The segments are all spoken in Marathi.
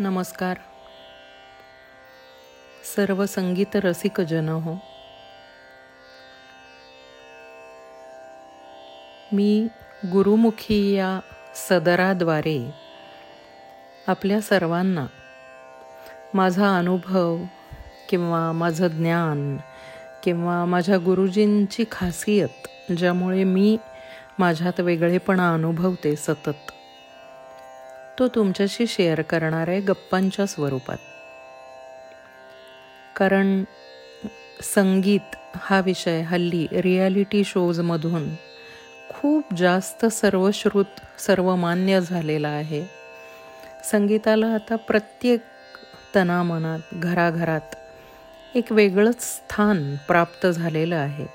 नमस्कार. सर्व संगीत रसिक जन हो. मी गुरुमुखी या सदराद्वारे आपल्या सर्वांना माझा अनुभव किंवा माझं ज्ञान किंवा माझ्या गुरुजींची खासियत ज्यामुळे मी माझ्यात वेगळेपणा अनुभवते सतत. तो तुमच्याशी शेअर करणार आहे गप्पांच्या स्वरूपात. कारण संगीत हा विषय हल्ली रियालिटी शोजमधून खूप जास्त सर्वश्रुत सर्वमान्य झालेला आहे. संगीताला आता प्रत्येक तनामनात घराघरात एक वेगळंच स्थान प्राप्त झालेलं आहे.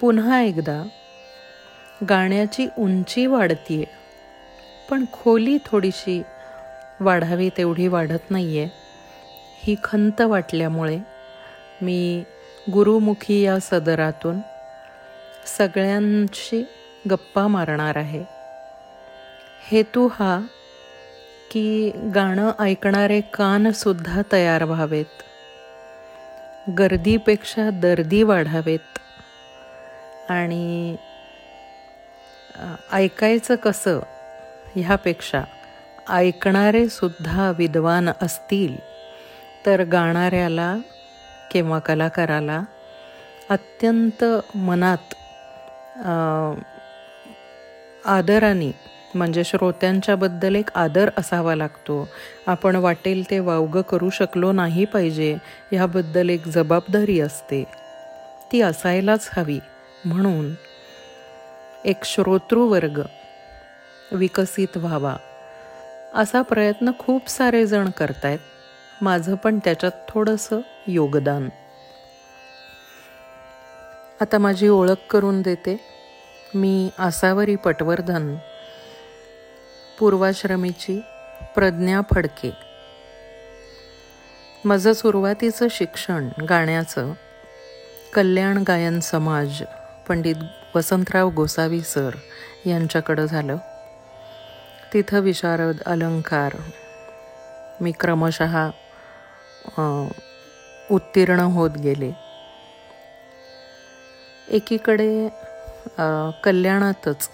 पुन्हा एकदा गाण्याची उंची वाढतीये. पण खोली थोडीशी वाढावी तेवढी वाढत नाही आहे ही खंत वाटल्यामुळे मी गुरुमुखी या सदरातून सगळ्यांशी गप्पा मारणार आहे. हेतू हा की गाणं ऐकणारे कानसुद्धा तयार व्हावेत. गर्दीपेक्षा दर्दी वाढावेत. आणि ऐकायचं कसं? ह्यापेक्षा ऐकणारे सुद्धा विद्वान असतील तर गाणाऱ्याला किंवा कलाकाराला अत्यंत मनात आदराने म्हणजे श्रोत्यांच्याबद्दल एक आदर असावा लागतो. आपण वाटेल ते वावगं करू शकलो नाही पाहिजे ह्याबद्दल एक जबाबदारी असते. ती असायलाच हवी. म्हणून एक श्रोतृवर्ग विकसित व्हावा. असा प्रयत्न खूप सारे जण करतायत. माझं पण त्याच्यात थोडंसं योगदान. आता माझी ओळख करून देते. मी आसावरी पटवर्धन पूर्वाश्रमीची प्रज्ञा फडके. माझं सुरुवातीचं शिक्षण गाण्याचं कल्याण गायन समाज पंडित वसंतराव गोसावी सर यांच्याकडं झालं. तिथं विशारद अलंकार. मी क्रमशः उत्तीर्ण होत गेले. एकीकडे कल्याणातच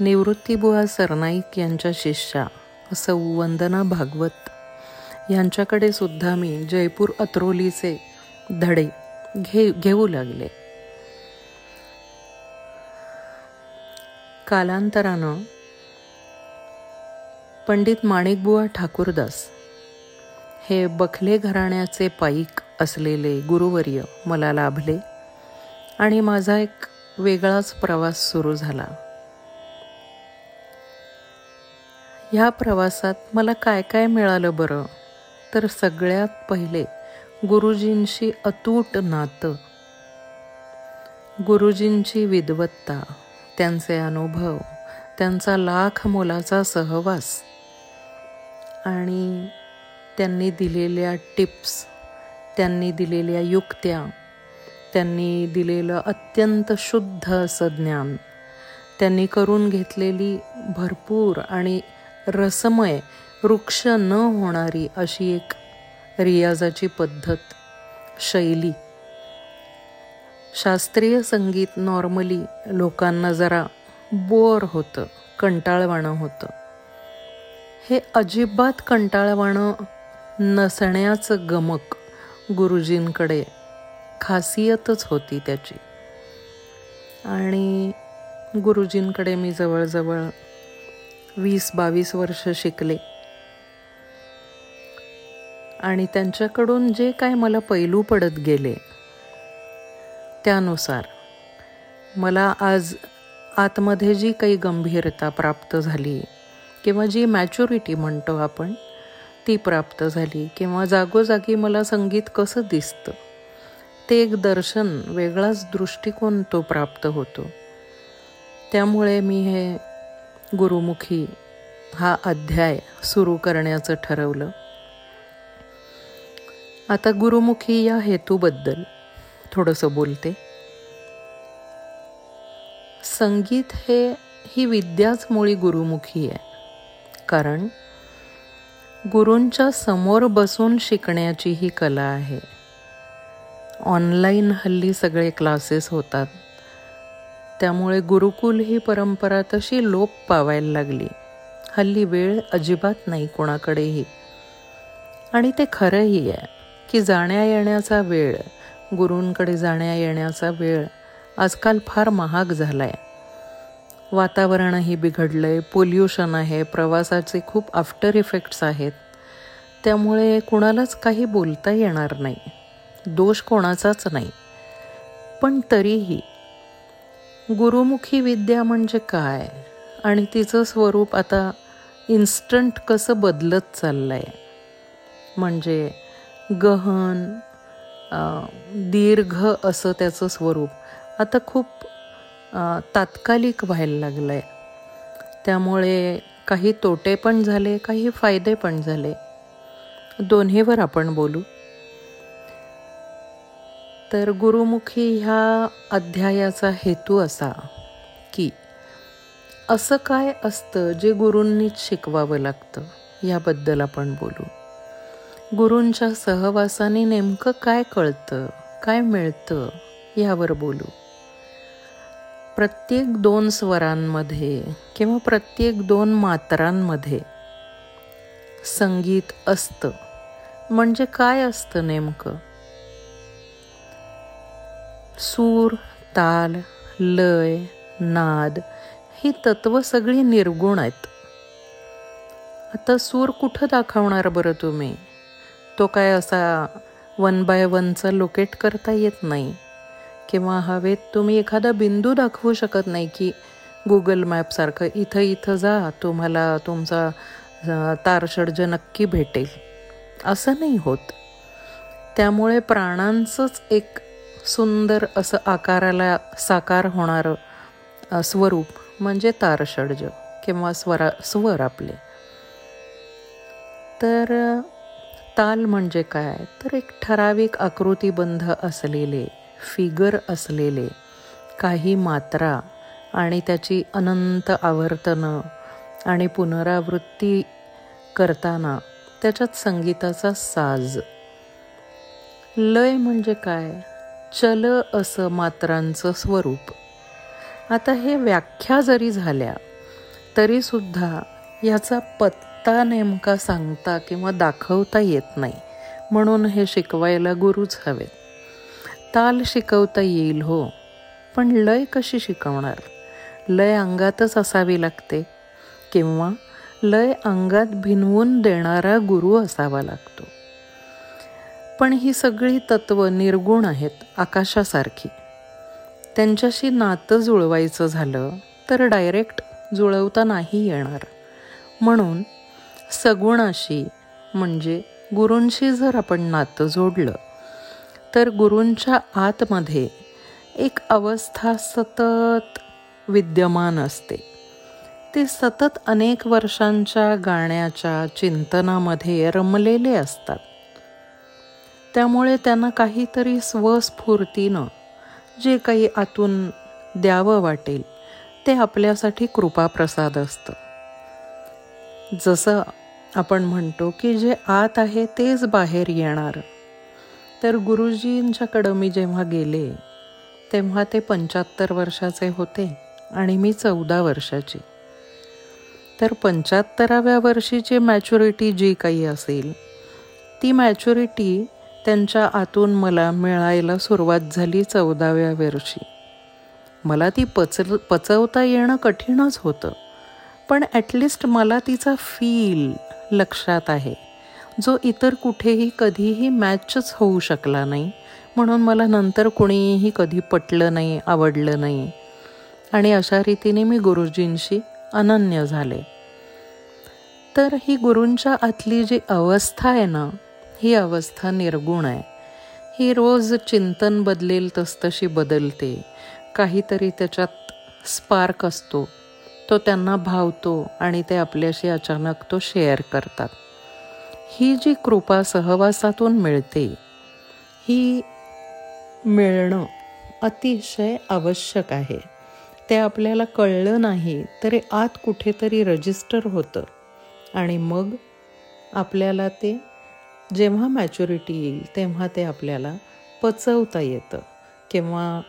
निवृत्तीबुवा सरनाईक यांच्या शिष्या सौ वंदना भागवत यांच्याकडे सुद्धा मी जयपूर अत्रोलीचे धडे घे घेऊ लागले. कालांतरानं पंडित माणिकबुवा ठाकूरदास. हे बखले घराण्याचे पाईक असलेले गुरुवर्य मला लाभले आणि माझा एक वेगळाच प्रवास सुरू झाला. ह्या प्रवासात मला काय काय मिळालं बरं? तर सगळ्यात पहिले गुरुजींशी अतूट नातं. गुरुजींची विद्वत्ता त्यांचे अनुभव त्यांचा लाख मोलाचा सहवास आणि त्यांनी दिलेल्या टिप्स त्यांनी दिलेल्या युक्त्या त्यांनी दिलेलं अत्यंत शुद्ध असं ज्ञान त्यांनी करून घेतलेली भरपूर आणि रसमय वृक्ष न होणारी अशी एक रियाजाची पद्धत शैली. शास्त्रीय संगीत नॉर्मली लोकांना जरा बोअर होतं कंटाळवाणं होतं. हे अजिबात कंटाळवाणं नसण्याचं गमक गुरुजींकडे. खासियतच होती त्याची. आणि गुरुजींकडे मी जवळजवळ वीस बावीस वर्ष शिकले. आणि त्यांच्याकडून जे काय मला पैलू पडत गेले त्यानुसार मला आज आतमध्ये जी काही गंभीरता प्राप्त झाली किंवा जी मॅच्युरिटी म्हणतो आपण ती प्राप्त झाली किंवा जागोजागी मला संगीत कसं दिसतं ते एक दर्शन वेगळाच दृष्टिकोन तो प्राप्त होतो. त्यामुळे मी हे गुरुमुखी हा अध्याय सुरू करण्याचं ठरवलं. आता गुरुमुखी या हेतूबद्दल थोडंसं बोलते. संगीत हे ही विद्याच मुळी गुरुमुखी आहे. कारण गुरूंच्या समोर बसून शिकण्याची ही कला आहे. ऑनलाईन हल्ली सगळे क्लासेस होतात. त्यामुळे गुरुकुल ही परंपरा तशी लोप पावायला लागली. हल्ली वेळ अजिबात नाही कोणाकडेही. आणि ते खरंही आहे की जाण्या येण्याचा वेळ गुरूंकडे जाण्या येण्याचा वेळ आजकाल फार महाग झाला आहे वातावरणही बिघडलं आहे पोल्युशन आहे प्रवासाचे खूप आफ्टर इफेक्ट्स आहेत. त्यामुळे कुणालाच काही बोलता येणार नाही. दोष कोणाचाच नाही. पण तरीही गुरुमुखी विद्या म्हणजे काय? आणि तिचं स्वरूप आता इन्स्टंट कसं बदलत चाललं आहे म्हणजे गहन दीर्घ असं त्याचं स्वरूप. आता खूप तात्कालिक व्हायला लागलं आहे त्यामुळे काही तोटे पण झाले काही फायदे पण झाले. दोन्हीवर आपण बोलू. तर गुरुमुखी ह्या अध्यायाचा हेतू असा की असं काय असतं जे गुरूंनीच शिकवावं लागतं याबद्दल आपण बोलू. गुरूंच्या सहवासाने नेमकं काय कळतं काय मिळतं यावर बोलू. प्रत्येक दोन स्वरांमध्ये किंवा प्रत्येक दोन मात्रांमध्ये संगीत असतं. म्हणजे काय असतं नेमकं? सूर ताल लय नाद ही तत्व सगळी निर्गुण आहेत. आता सूर कुठं दाखवणार बरं तुम्ही? तो काय असा वन बाय वनचा लोकेट करता येत नाही. किंवा हवेत तुम्ही एखादा बिंदू दाखवू शकत नाही की गुगल मॅपसारखं इथं इथं जा तुम्हाला तुमचा तारषड्ज नक्की भेटेल. असं नाही होत. त्यामुळे प्राणांचंच एक सुंदर असं आकाराला साकार होणारं स्वरूप म्हणजे तारषड्ज किंवा स्वरा स्वर आपले. तर ताल म्हणजे काय? तर एक ठराविक आकृतीबंध असलेले फिगर असलेले काही मात्रा आणि त्याची अनंत आवर्तनं आणि पुनरावृत्ती करताना त्याच्यात संगीताचा साज. लय म्हणजे काय? चल असं मात्रांचं स्वरूप. आता हे व्याख्या जरी झाल्या तरीसुद्धा याचा पत्ता नेमका सांगता किंवा दाखवता येत नाही म्हणून हे शिकवायला गुरुच हवेत. ताल शिकवता येईल हो. पण लय कशी शिकवणार? लय अंगातच असावी लागते. किंवा लय अंगात भिनवून देणारा गुरु असावा लागतो. पण ही सगळी तत्व निर्गुण आहेत आकाशासारखी. त्यांच्याशी नातं जुळवायचं झालं तर डायरेक्ट जुळवता नाही येणार. म्हणून सगुणाशी म्हणजे गुरूंशी जर आपण नातं जोडलं तर गुरूंच्या आतमध्ये एक अवस्था सतत विद्यमान असते. ते सतत अनेक वर्षांच्या गाण्याच्या चिंतनामध्ये रमलेले असतात. त्यामुळे त्यांना काहीतरी स्वस्फूर्तीनं जे काही आतून द्यावं वाटेल ते आपल्यासाठी कृपाप्रसाद असतं. जसं आपण म्हणतो की जे आत आहे तेच बाहेर येणार. तर गुरुजींच्याकडं मी जेव्हा गेले तेव्हा ते पंच्याहत्तर वर्षाचे होते आणि मी चौदा वर्षाची. तर पंच्याहत्तराव्या वर्षीची मॅच्युरिटी जी काही असेल ती मॅच्युरिटी त्यांच्या आतून मला मिळायला सुरुवात झाली चौदाव्या वर्षी. मला ती पच पचवता येणं कठीणच होतं पण ॲटलिस्ट मला तिचा फील लक्षात आहे. जो इतर कुठेही कधीही मॅचच होऊ शकला नाही. म्हणून मला नंतर कुणीही कधी पटलं नाही आवडलं नाही. आणि अशा रीतीने मी गुरुजींशी अनन्य झाले. तर ही गुरूंच्या आतली जी अवस्था आहे ना ही अवस्था निर्गुण आहे. ही रोज चिंतन बदलेल तसतशी बदलते. काहीतरी त्याच्यात स्पार्क असतो. तो त्यांना भावतो आणि ते आपल्याशी अचानक तो शेअर करतात. ही जी कृपा सहवासातून मिळते ही मिळणं अतिशय आवश्यक आहे. ते आपल्याला कळलं नाही तरी आत कुठेतरी रजिस्टर होतं आणि मग आपल्याला ते जेव्हा मॅच्युरिटी येईल तेव्हा ते आपल्याला पचवता येतं किंवा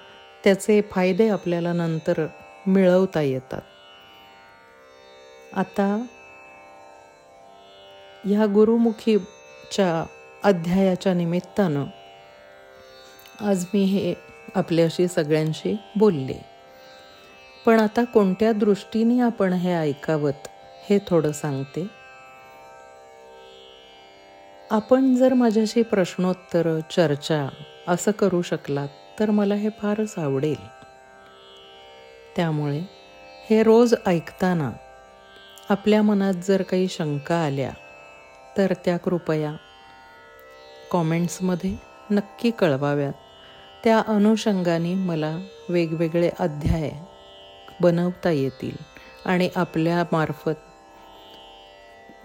त्याचे फायदे आपल्याला नंतर मिळवता येतात. आता ह्या गुरुमुखीच्या अध्यायाच्या निमित्तानं आज मी हे आपल्याशी सगळ्यांशी बोलले. पण आता कोणत्या दृष्टीने आपण हे ऐकावत हे थोडं सांगते. आपण जर माझ्याशी प्रश्नोत्तर चर्चा असं करू शकलात तर मला हे फारच आवडेल. त्यामुळे हे रोज ऐकताना आपल्या मनात जर काही शंका आल्या तर त्या कृपया कॉमेंट्समध्ये नक्की कळवाव्यात. त्या अनुषंगाने मला वेगवेगळे अध्याय बनवता येतील आणि आपल्यामार्फत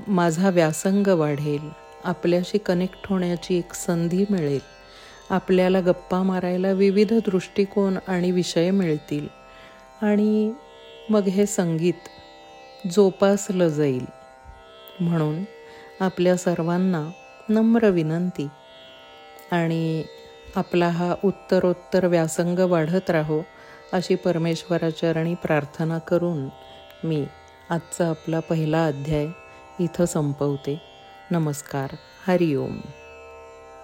माझा व्यासंग वाढेल. आपल्याशी कनेक्ट होण्याची एक संधी मिळेल. आपल्याला गप्पा मारायला विविध दृष्टिकोन आणि विषय मिळतील. आणि मग हे संगीत जोपासलं जाईल म्हणून आपल्या सर्वांना नम्र विनंती. आणि आपला हा उत्तरोत्तर व्यासंग वाढत राहो अशी परमेश्वराचरणी प्रार्थना करून मी आजचा आपला पहिला अध्याय इथं संपवते. नमस्कार. हरिओम.